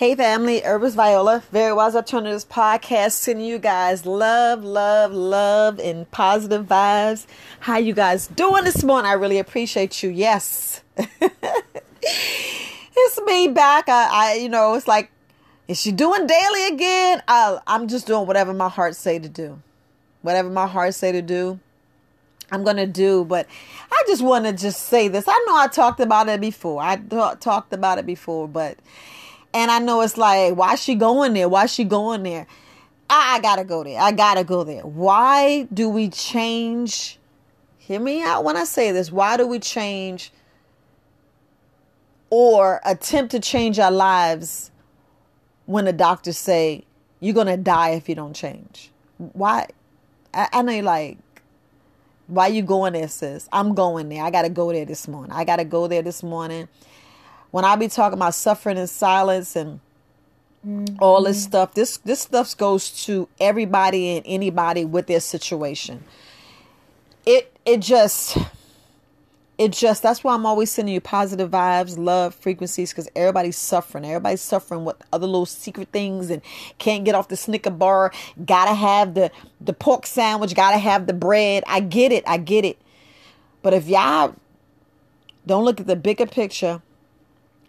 Hey family, Herbalist Viola, Very Wise Alternatives podcast, sending you guys love, love, love, and positive vibes. How you guys doing this morning? I really appreciate you. Yes, it's me back. I, I, you know, it's like, is she doing daily again? I, I'm just doing whatever my heart say to do, whatever my heart say to do. I'm gonna do, but I just want to just say this. I know I talked about it before. I talked about it before, but and I know it's like, why she going there? Why she going there? I, I gotta go there. I gotta go there. Why do we change? Hear me out when I say this. Why do we change or attempt to change our lives when the doctors say you're gonna die if you don't change? Why? I, I know you're like, why you going there, sis? I'm going there. I gotta go there this morning. I gotta go there this morning when I be talking about suffering in silence and mm-hmm. all this stuff, this this stuff goes to everybody and anybody with their situation. It it just it just that's why I'm always sending you positive vibes, love, frequencies, because everybody's suffering. Everybody's suffering with other little secret things and can't get off the Snicker bar. Gotta have the the pork sandwich. Gotta have the bread. I get it. I get it. But if y'all don't look at the bigger picture,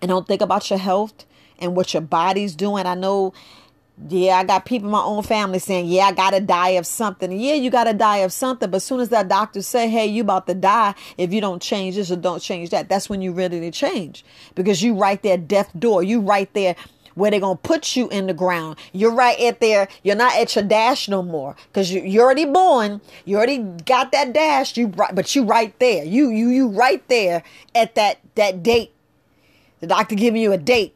and don't think about your health and what your body's doing. I know, yeah, I got people in my own family saying, yeah, I got to die of something. Yeah, you got to die of something. But as soon as that doctor say, hey, you about to die if you don't change this or don't change that, that's when you ready to change because you right there death door. You right there where they're to put you in the ground. You're right at there. You're not at your dash no more because you, you're already born. You already got that dash. You but you right there. You, you, you right there at that, that date the doctor giving you a date.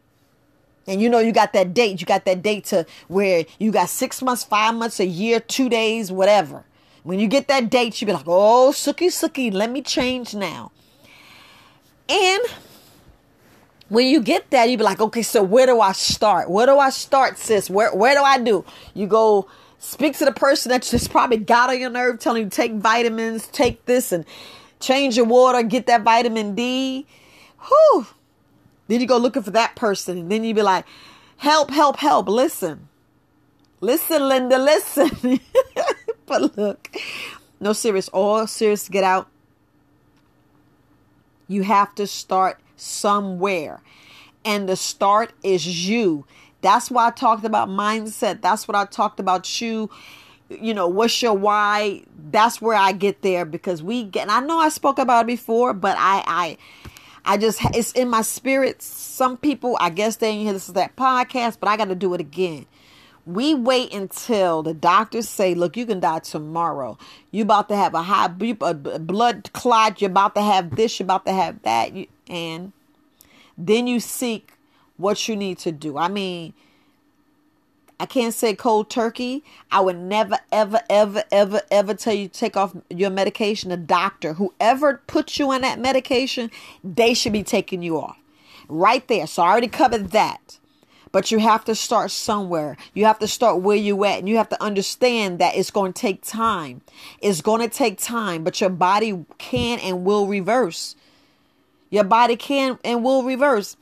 And you know you got that date. You got that date to where you got six months, five months, a year, two days, whatever. When you get that date, you be like, oh, sookie, sookie, let me change now. And when you get that, you be like, okay, so where do I start? Where do I start, sis? Where where do I do? You go speak to the person that just probably got on your nerve, telling you take vitamins, take this, and change your water, get that vitamin D. Whew. Then you go looking for that person. And then you be like, help, help, help. Listen. Listen, Linda, listen. but look, no serious, all serious get out. You have to start somewhere. And the start is you. That's why I talked about mindset. That's what I talked about you. You know, what's your why? That's where I get there because we get, I know I spoke about it before, but I, I, I just it's in my spirit. Some people, I guess they ain't hear this is that podcast, but I got to do it again. We wait until the doctors say, "Look, you can die tomorrow. You about to have a high a blood clot. You're about to have this. You're about to have that." and then you seek what you need to do. I mean, I can't say cold turkey. I would never, ever, ever, ever, ever tell you take off your medication. A doctor, whoever puts you on that medication, they should be taking you off. Right there. So I already covered that. But you have to start somewhere. You have to start where you at. And you have to understand that it's going to take time. It's going to take time, but your body can and will reverse. Your body can and will reverse.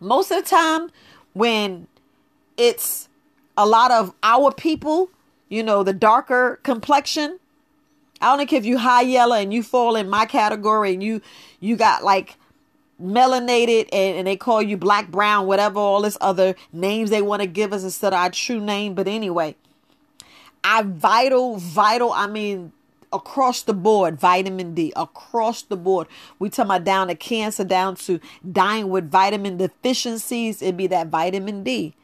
Most of the time, when it's a lot of our people, you know, the darker complexion. I don't care if you high yellow and you fall in my category and you you got like melanated and, and they call you black, brown, whatever, all this other names they want to give us instead of our true name. But anyway, I vital, vital, I mean across the board, vitamin D, across the board. We talk about down to cancer, down to dying with vitamin deficiencies, it'd be that vitamin D.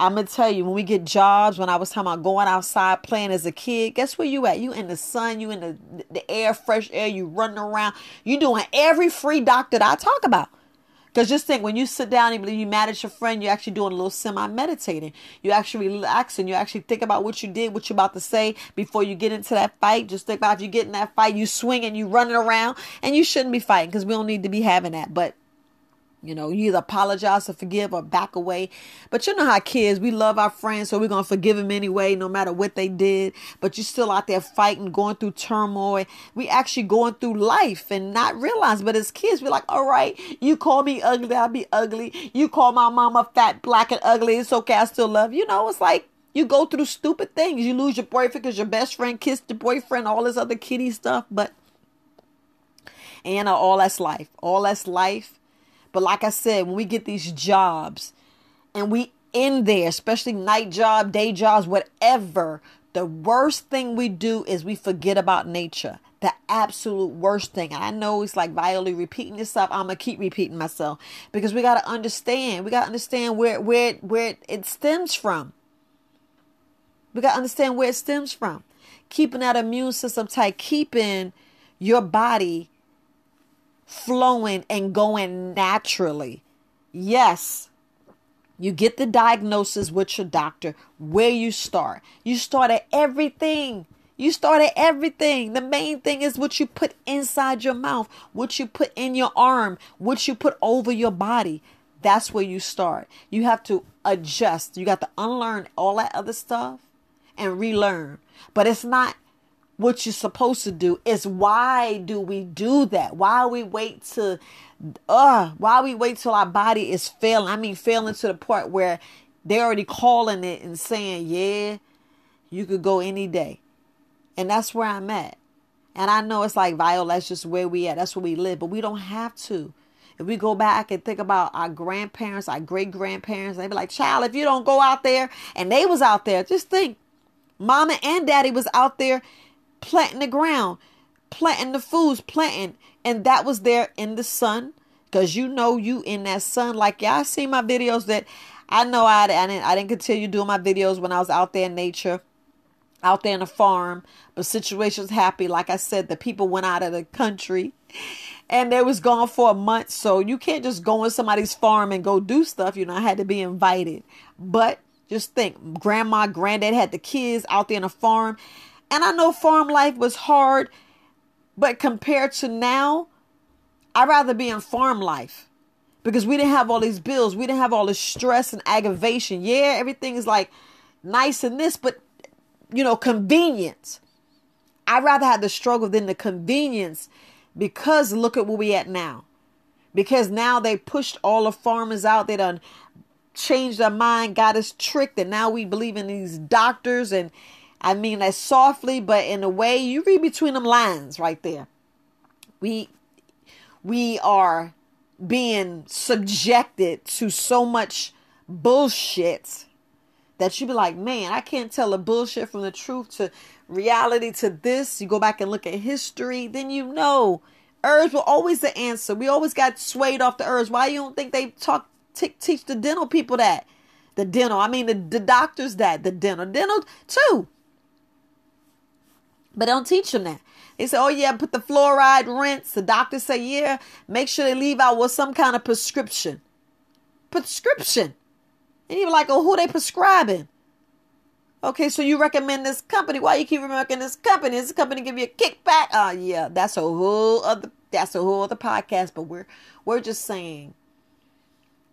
I'm gonna tell you, when we get jobs, when I was talking about going outside playing as a kid, guess where you at? You in the sun, you in the the air, fresh air, you running around, you doing every free doctor that I talk about. Because just think, when you sit down and you mad at your friend, you're actually doing a little semi meditating. You're actually relaxing. You actually think about what you did, what you're about to say before you get into that fight. Just think about if you get in that fight, you swing and you running around, and you shouldn't be fighting because we don't need to be having that. But You know, you either apologize or forgive or back away. But you know how kids, we love our friends, so we're going to forgive them anyway, no matter what they did. But you're still out there fighting, going through turmoil. We actually going through life and not realize. But as kids, we're like, all right, you call me ugly, I'll be ugly. You call my mama fat, black, and ugly. It's okay, I still love you. You know, it's like you go through stupid things. You lose your boyfriend because your best friend kissed your boyfriend, all this other kitty stuff. But, and all that's life. All that's life but like I said, when we get these jobs and we in there, especially night job, day jobs, whatever, the worst thing we do is we forget about nature. The absolute worst thing. I know it's like Viola repeating yourself. I'm gonna keep repeating myself because we gotta understand. We gotta understand where where where it stems from. We gotta understand where it stems from. Keeping that immune system tight, keeping your body flowing and going naturally. Yes, you get the diagnosis with your doctor. Where you start, you start at everything. You start at everything. The main thing is what you put inside your mouth, what you put in your arm, what you put over your body. That's where you start. You have to adjust. You got to unlearn all that other stuff and relearn. But it's not what you're supposed to do is why do we do that? Why we wait to uh why we wait till our body is failing? I mean failing to the point where they're already calling it and saying yeah you could go any day. And that's where i'm at. And i know it's like viola that's just where we at that's where we live but we don't have to. If we go back and think about our grandparents our great grandparents they be like child if you don't go out there and they was out there just think mama and daddy was out there planting the ground, planting the foods, planting. And that was there in the sun. Because you know you in that sun. Like y'all see my videos that I know I, I didn't I didn't continue doing my videos when I was out there in nature, out there in the farm. But situations happy. Like I said, the people went out of the country and they was gone for a month. So you can't just go in somebody's farm and go do stuff. You know, I had to be invited. But just think, grandma, granddad had the kids out there in the farm and I know farm life was hard, but compared to now, I'd rather be in farm life because we didn't have all these bills. We didn't have all this stress and aggravation. Yeah, everything is like nice and this, but you know, convenience. I'd rather have the struggle than the convenience because look at where we at now. Because now they pushed all the farmers out. They done changed their mind, got us tricked, and now we believe in these doctors and I mean that softly, but in a way you read between them lines right there. We we are being subjected to so much bullshit that you be like, man, I can't tell the bullshit from the truth to reality to this. You go back and look at history, then you know herbs were always the answer. We always got swayed off the herbs. Why you don't think they talk t- teach the dental people that? The dental, I mean the, the doctors that, the dental, dental too. But don't teach them that. They say, oh, yeah, put the fluoride rinse. The doctors say, yeah, make sure they leave out with some kind of prescription. Prescription. And you're like, oh, who they prescribing? Okay, so you recommend this company. Why you keep recommending this company? Is this company give you a kickback? Oh, yeah, that's a whole other that's a whole other podcast. But we're we're just saying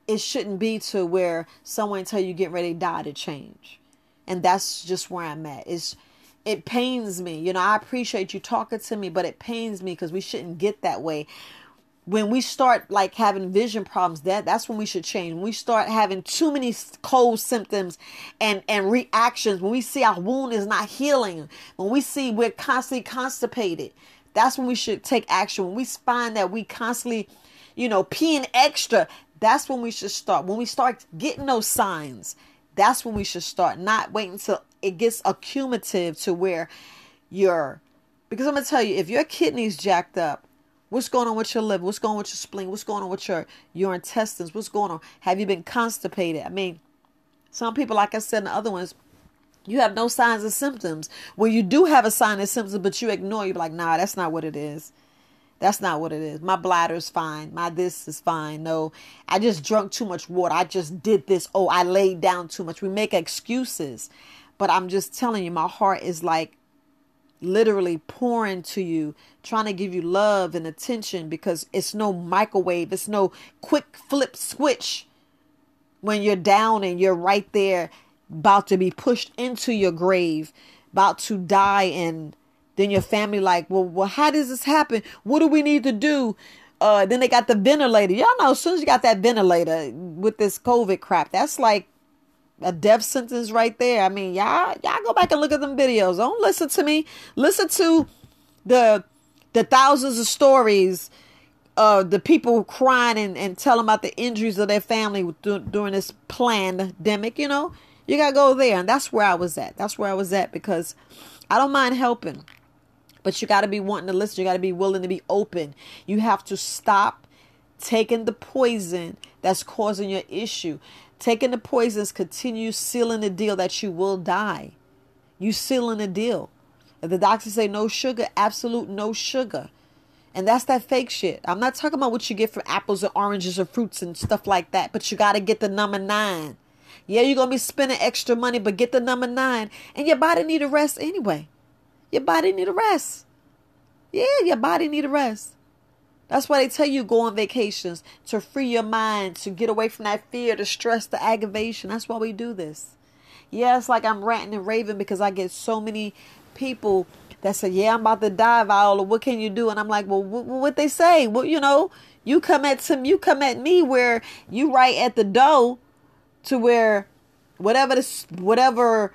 it shouldn't be to where someone tell you get ready to die to change. And that's just where I'm at. It's it pains me. You know, I appreciate you talking to me, but it pains me because we shouldn't get that way. When we start like having vision problems, that that's when we should change. When we start having too many cold symptoms and and reactions, when we see our wound is not healing, when we see we're constantly constipated, that's when we should take action. When we find that we constantly, you know, peeing extra, that's when we should start. When we start getting those signs, that's when we should start. Not waiting until it gets accumulative to where you're because I'm gonna tell you if your kidneys jacked up, what's going on with your liver? What's going on with your spleen? What's going on with your your intestines? What's going on? Have you been constipated? I mean, some people, like I said in the other ones, you have no signs and symptoms. When you do have a sign and symptoms, but you ignore, you're like, nah, that's not what it is. That's not what it is. My bladder's fine. My this is fine. No, I just drunk too much water. I just did this. Oh, I laid down too much. We make excuses. But I'm just telling you, my heart is like, literally pouring to you, trying to give you love and attention because it's no microwave, it's no quick flip switch when you're down and you're right there about to be pushed into your grave, about to die and then your family like, well, well, how does this happen? What do we need to do? Uh, then they got the ventilator. Y'all know, as soon as you got that ventilator with this COVID crap, that's like a death sentence right there. I mean, y'all, y'all go back and look at them videos. Don't listen to me. Listen to the the thousands of stories of the people crying and, and telling about the injuries of their family during this pandemic. You know, you gotta go there, and that's where I was at. That's where I was at because I don't mind helping. But you got to be wanting to listen. You got to be willing to be open. You have to stop taking the poison that's causing your issue. Taking the poisons continue sealing the deal that you will die. You sealing the deal. If the doctors say no sugar, absolute no sugar. And that's that fake shit. I'm not talking about what you get from apples and oranges or fruits and stuff like that, but you got to get the number nine. Yeah, you're going to be spending extra money, but get the number nine. And your body need a rest anyway. Your body need a rest. Yeah, your body need a rest. That's why they tell you go on vacations to free your mind, to get away from that fear, the stress, the aggravation. That's why we do this. Yeah, it's like I'm ranting and raving because I get so many people that say, "Yeah, I'm about to die, Viola. What can you do?" And I'm like, "Well, what, what they say? Well, you know, you come at some, you come at me where you right at the door, to where whatever this, whatever."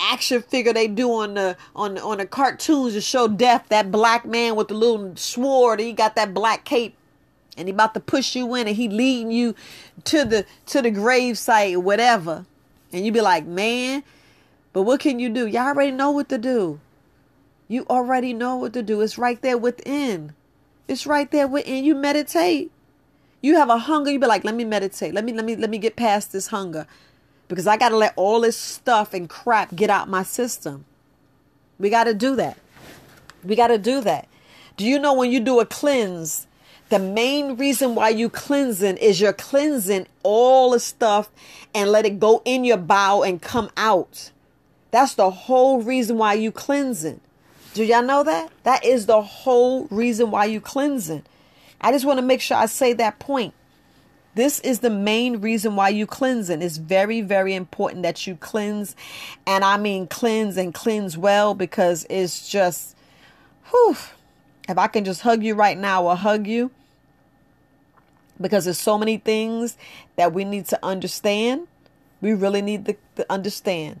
Action figure they do on the on on the cartoons to show death. That black man with the little sword, he got that black cape, and he about to push you in, and he leading you to the to the grave site, whatever. And you be like, man, but what can you do? Y'all already know what to do. You already know what to do. It's right there within. It's right there within. You meditate. You have a hunger. You be like, let me meditate. Let me let me let me get past this hunger because I got to let all this stuff and crap get out my system. We got to do that. We got to do that. Do you know when you do a cleanse, the main reason why you cleansing is you're cleansing all the stuff and let it go in your bowel and come out. That's the whole reason why you cleansing. Do y'all know that? That is the whole reason why you cleansing. I just want to make sure I say that point. This is the main reason why you cleansing. It's very, very important that you cleanse. And I mean cleanse and cleanse well because it's just, whew. If I can just hug you right now, I'll hug you. Because there's so many things that we need to understand. We really need to, to understand.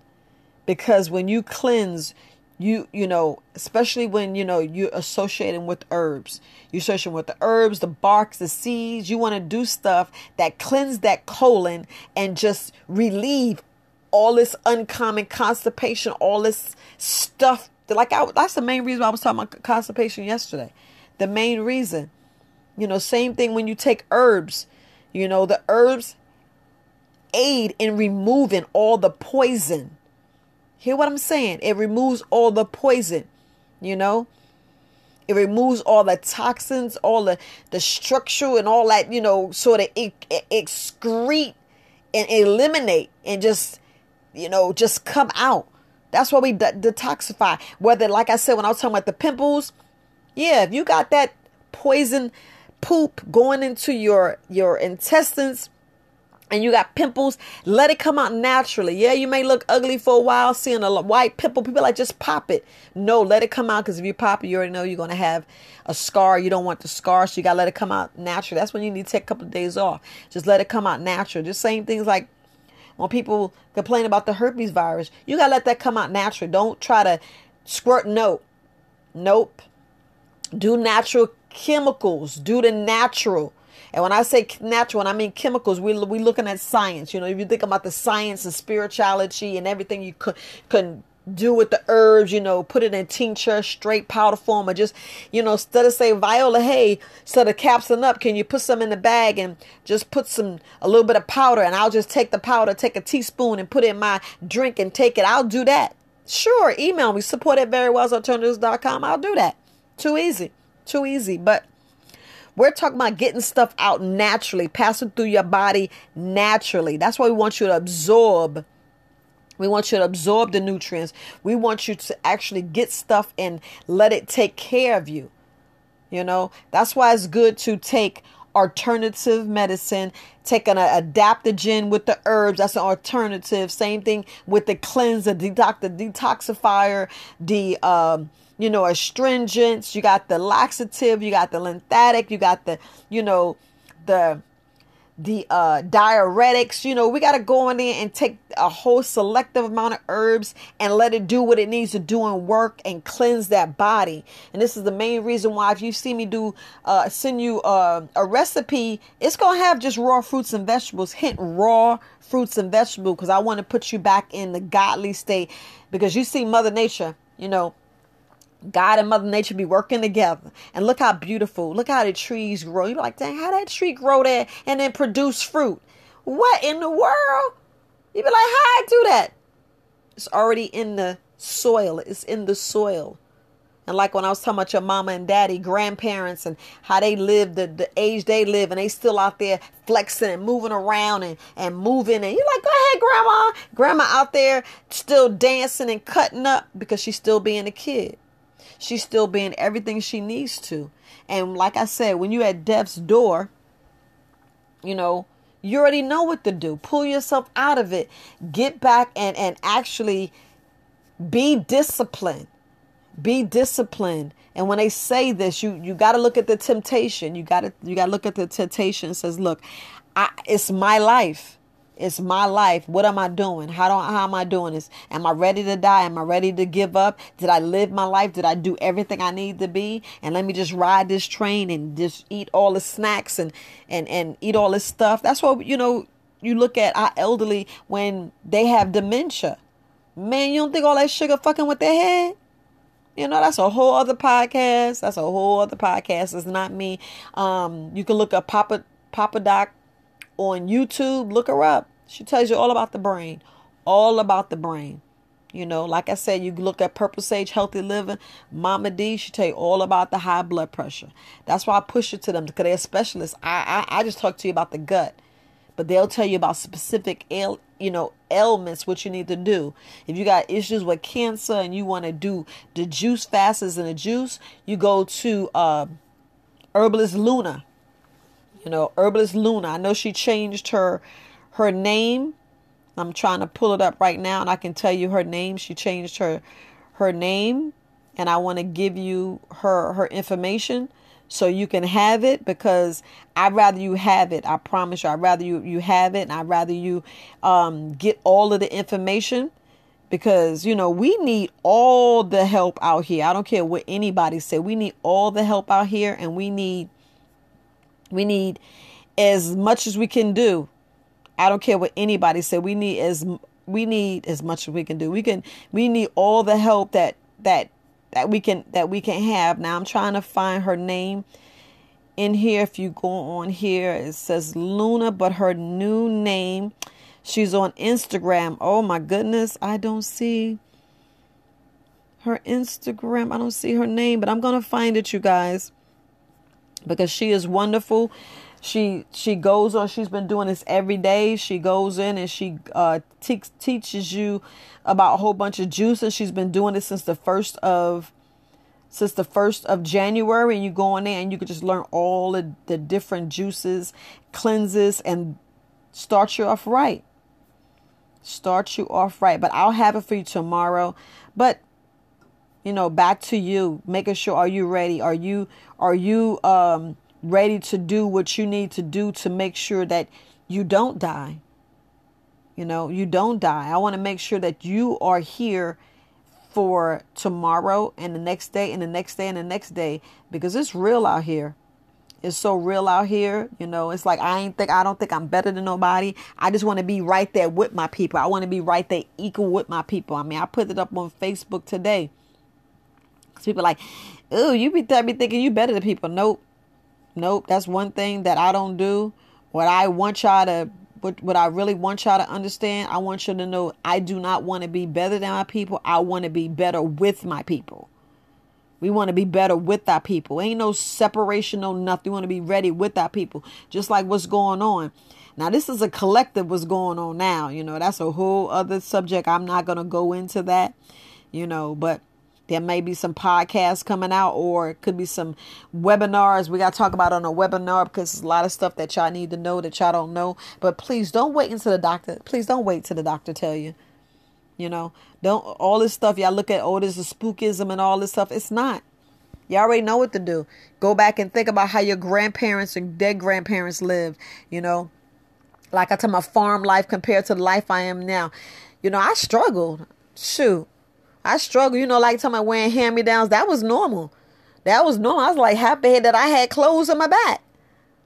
Because when you cleanse, you you know especially when you know you're associating with herbs. You're associating with the herbs the barks the seeds. You want to do stuff that cleanse that colon and just relieve all this uncommon constipation all this stuff. Like I, that's the main reason i was talking about constipation yesterday. The main reason. You know same thing when you take herbs. You know the herbs aid in removing all the poison Hear what I'm saying? It removes all the poison, you know? It removes all the toxins, all the, the structure and all that, you know, sort of excrete and eliminate and just, you know, just come out. That's why we de- detoxify. Whether, like I said, when I was talking about the pimples, yeah, if you got that poison poop going into your your intestines, and you got pimples, let it come out naturally. Yeah, you may look ugly for a while seeing a white pimple. People like just pop it. No, let it come out because if you pop it, you already know you're going to have a scar. You don't want the scar, so you got to let it come out naturally. That's when you need to take a couple of days off. Just let it come out natural. Just same things like when people complain about the herpes virus, you got to let that come out naturally. Don't try to squirt. Nope. Nope. Do natural chemicals. Do the natural. And when I say natural, and I mean chemicals, we we looking at science. You know, if you think about the science and spirituality and everything you could can do with the herbs, you know, put it in tincture, straight powder form, or just, you know, instead of say Viola, hey, instead of capsuling up, can you put some in the bag and just put some a little bit of powder, and I'll just take the powder, take a teaspoon, and put it in my drink and take it. I'll do that. Sure, email me support at verywisealternatives.com. I'll do that. Too easy, too easy, but we're talking about getting stuff out naturally, passing through your body naturally. That's why we want you to absorb We want you to absorb the nutrients. We want you to actually get stuff and let it take care of you. You know, that's why it's good to take alternative medicine, take an adaptogen with the herbs. That's an alternative. Same thing with the cleanser, detox, the detoxifier, the um, you know, astringents. You got the laxative. You got the lymphatic. You got the you know the the uh, diuretics. You know, we got to go in there and take a whole selective amount of herbs and let it do what it needs to do and work and cleanse that body. And this is the main reason why if you see me do uh, send you uh, a recipe, it's gonna have just raw fruits and vegetables. Hint raw fruits and vegetables because I want to put you back in the godly state because you see Mother Nature. You know, God and Mother Nature be working together. And look how beautiful. Look how the trees grow. You're like, dang, how that tree grow there and then produce fruit? What in the world? You be like, how I do that? It's already in the soil. It's in the soil. And like when I was talking about your mama and daddy, grandparents, and how they live, the, the age they live, and they still out there flexing and moving around and, and moving. And you're like, go ahead, grandma. Grandma out there still dancing and cutting up because she's still being a kid she's still being everything she needs to. And like I said, when you at death's door, you know, you already know what to do. Pull yourself out of it. Get back and and actually be disciplined. Be disciplined. And when they say this, you you got to look at the temptation. You got to you got to look at the temptation. Says, "Look, I, it's my life. It's my life. What am I doing? How do I, how am I doing this? Am I ready to die? Am I ready to give up? Did I live my life? Did I do everything I need to be? And let me just ride this train and just eat all the snacks and and and eat all this stuff. That's what you know. You look at our elderly when they have dementia. Man, you don't think all that sugar fucking with their head? You know, that's a whole other podcast. That's a whole other podcast. It's not me. Um, you can look up Papa Papa Doc on YouTube. Look her up. She tells you all about the brain, all about the brain. You know, like I said, you look at Purple Sage Healthy Living, Mama D, she tell you all about the high blood pressure. That's why I push it to them because they're specialists. I, I I just talk to you about the gut, but they'll tell you about specific ail, you know, ailments what you need to do. If you got issues with cancer and you want to do the juice fasts and the juice, you go to uh, Herbalist Luna. You know, Herbalist Luna. I know she changed her her name. I'm trying to pull it up right now and I can tell you her name. She changed her her name and I want to give you her her information so you can have it because I'd rather you have it. I promise you, I'd rather you you have it and I'd rather you um, get all of the information because you know we need all the help out here. I don't care what anybody say. We need all the help out here and we need we need as much as we can do. I don't care what anybody said. We need as we need as much as we can do. We can we need all the help that that that we can that we can have. Now I'm trying to find her name in here. If you go on here, it says Luna, but her new name. She's on Instagram. Oh my goodness, I don't see her Instagram. I don't see her name, but I'm gonna find it, you guys because she is wonderful. She she goes on. She's been doing this every day. She goes in and she uh, te- teaches you about a whole bunch of juices. She's been doing this since the first of since the first of January. And you go in there and you can just learn all the, the different juices, cleanses, and start you off right. Start you off right. But I'll have it for you tomorrow. But you know back to you making sure are you ready? Are you are you um ready to do what you need to do to make sure that you don't die? You know you don't die. I want to make sure that you are here for tomorrow and the next day and the next day and the next day because it's real out here. It's so real out here you know it's like i ain't think i don't think i'm better than nobody. I just want to be right there with my people. I want to be right there equal with my people. I mean i put it up on facebook today people like, oh, you be, th- be thinking you better than people. Nope. Nope. That's one thing that I don't do. What I want y'all to, what, what I really want y'all to understand, I want you to know I do not want to be better than my people. I want to be better with my people. We want to be better with our people. Ain't no separation, no nothing. We want to be ready with our people, just like what's going on. Now, this is a collective what's going on now. You know, that's a whole other subject. I'm not going to go into that, you know, but there may be some podcasts coming out or it could be some webinars we got to talk about on a webinar because there's a lot of stuff that y'all need to know that y'all don't know. But please don't wait until the doctor, please don't wait till the doctor tell you. You know, don't all this stuff y'all look at, oh, this is spookism and all this stuff. It's not. Y'all already know what to do. Go back and think about how your grandparents and dead grandparents lived, you know. Like I tell my farm life compared to the life I am now. You know, I struggled. Shoot. I struggle, you know, like talking about wearing hand me downs. That was normal. That was normal. I was like happy that I had clothes on my back.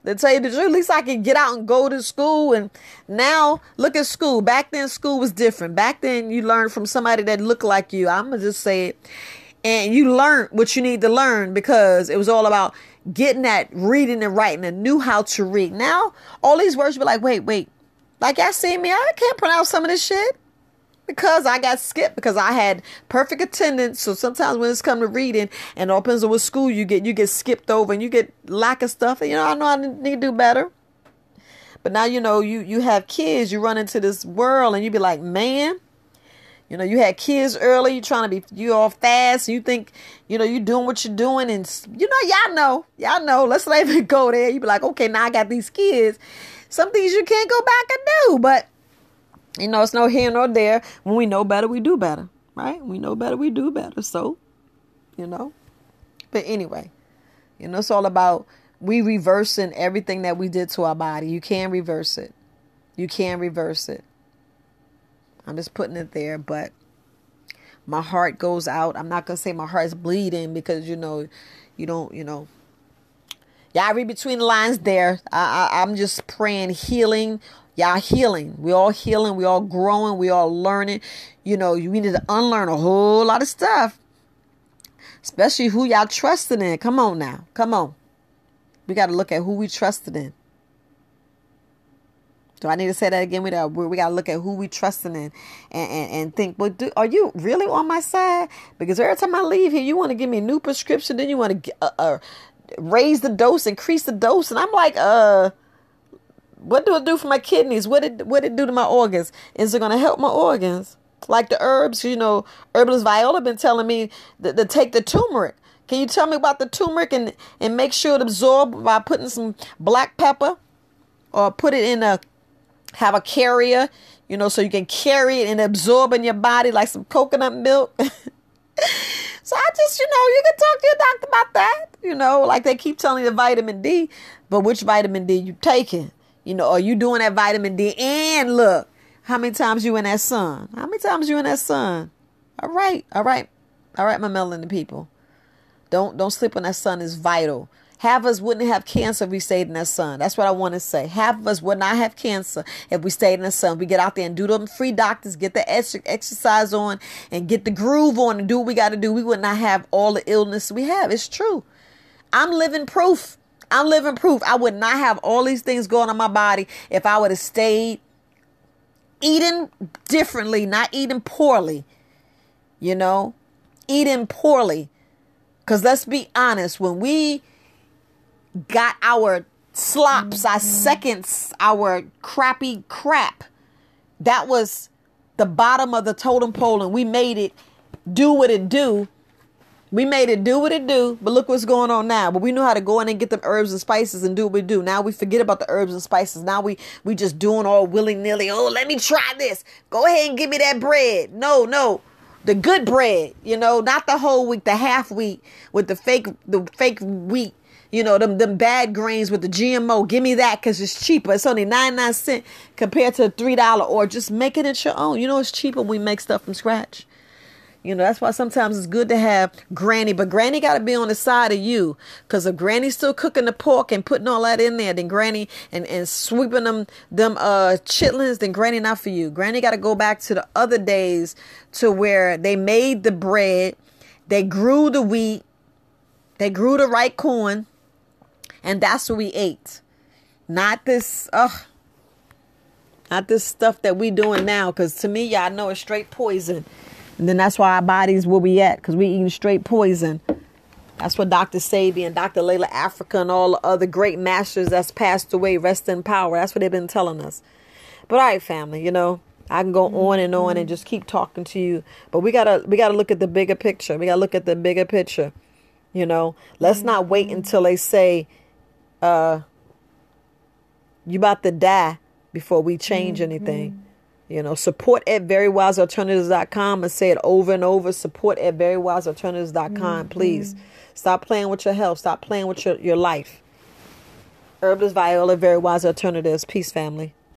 To tell you the truth, at least I could get out and go to school. And now look at school. Back then, school was different. Back then, you learned from somebody that looked like you. I'm gonna just say it and you learned what you need to learn because it was all about getting that reading and writing and knew how to read. Now, all these words be like, wait, wait. Like y'all see me, I can't pronounce some of this shit because I got skipped because I had perfect attendance. So sometimes when it's come to reading and opens with school, you get you get skipped over and you get lack of stuff. And you know, I know I need to do better. But now you know you you have kids, you run into this world and you be like, man, you know, you had kids early, you trying to be you all fast, you think, you know, you doing what you're doing, and you know, y'all know, y'all know. Let's not even go there. You be like, okay, now I got these kids. Some things you can't go back and do, but you know, it's no here nor there. When we know better, we do better, right? We know better, we do better. So, you know. But anyway, you know, it's all about we reversing everything that we did to our body. You can reverse it. You can reverse it. I'm just putting it there, but my heart goes out. I'm not gonna say my heart's bleeding because you know, you don't, you know. Yeah, I read between the lines there. I, I I'm just praying healing. Y'all healing. We all healing. We all growing. We all learning. You know, you need to unlearn a whole lot of stuff. Especially who y'all trusting in. Come on now. Come on. We got to look at who we trusted in. Do I need to say that again? We we got to look at who we trusting in, and and, and think, well, do, are you really on my side? Because every time I leave here, you want to give me a new prescription, then you want to uh, uh, raise the dose, increase the dose, and I'm like, uh, what do it do for my kidneys? What did what it do to my organs? Is it to help my organs? Like the herbs, you know, herbalist Viola been telling me to, take the turmeric. Can you tell me about the turmeric and and make sure it absorb by putting some black pepper or put it in a have a carrier, you know, so you can carry it and absorb in your body like some coconut milk. so I just, you know, you can talk to your doctor about that. You know, like they keep telling you the vitamin D, but which vitamin D you taking? You know, are you doing that vitamin D? And look, how many times you in that sun? How many times you in that sun? All right, all right, all right, my melanin people. Don't don't sleep on that sun is vital. Half of us wouldn't have cancer if we stayed in the sun. That's what I want to say. Half of us would not have cancer if we stayed in the sun. We get out there and do them free doctors, get the extra exercise on, and get the groove on and do what we got to do. We would not have all the illness we have. It's true. I'm living proof. I'm living proof. I would not have all these things going on my body if I would have stayed eating differently, not eating poorly. You know, eating poorly. Because let's be honest, when we got our slops, our mm-hmm. seconds, our crappy crap. That was the bottom of the totem pole, and we made it do what it do. We made it do what it do, but look what's going on now. But we knew how to go in and get the herbs and spices and do what we do. Now we forget about the herbs and spices. Now we we just doing all willy nilly. Oh, let me try this. Go ahead and give me that bread. No, no, the good bread. You know, not the whole wheat, the half wheat with the fake the fake wheat you know, them them bad grains with the GMO. Give me that because it's cheaper. It's only nine nine cent compared to $3 or just make it at your own. You know, it's cheaper when we make stuff from scratch. You know, that's why sometimes it's good to have granny, but granny got to be on the side of you. Because if granny's still cooking the pork and putting all that in there, then granny and, and sweeping them, them uh, chitlins, then granny not for you. Granny got to go back to the other days to where they made the bread, they grew the wheat, they grew the right corn, and that's what we ate. Not this, ugh. Not this stuff that we doing now. Because to me, y'all know it's straight poison. And then that's why our bodies where we at. Because we eating straight poison. That's what Dr. Sebi and Dr. Llaila Afrika and all the other great masters that's passed away rest in power. That's what they've been telling us. But all right, family, you know, I can go on and on and just keep talking to you. But we gotta we gotta look at the bigger picture. We gotta look at the bigger picture. You know, let's not wait until they say, uh, you about to die before we change anything. You know, support at verywisealternatives.com and say it over and over. Support at verywisealternatives.com, mm-hmm. please. Stop playing with your health. Stop playing with your, your life. Herbalist Viola, Very Wise Alternatives. Peace, family.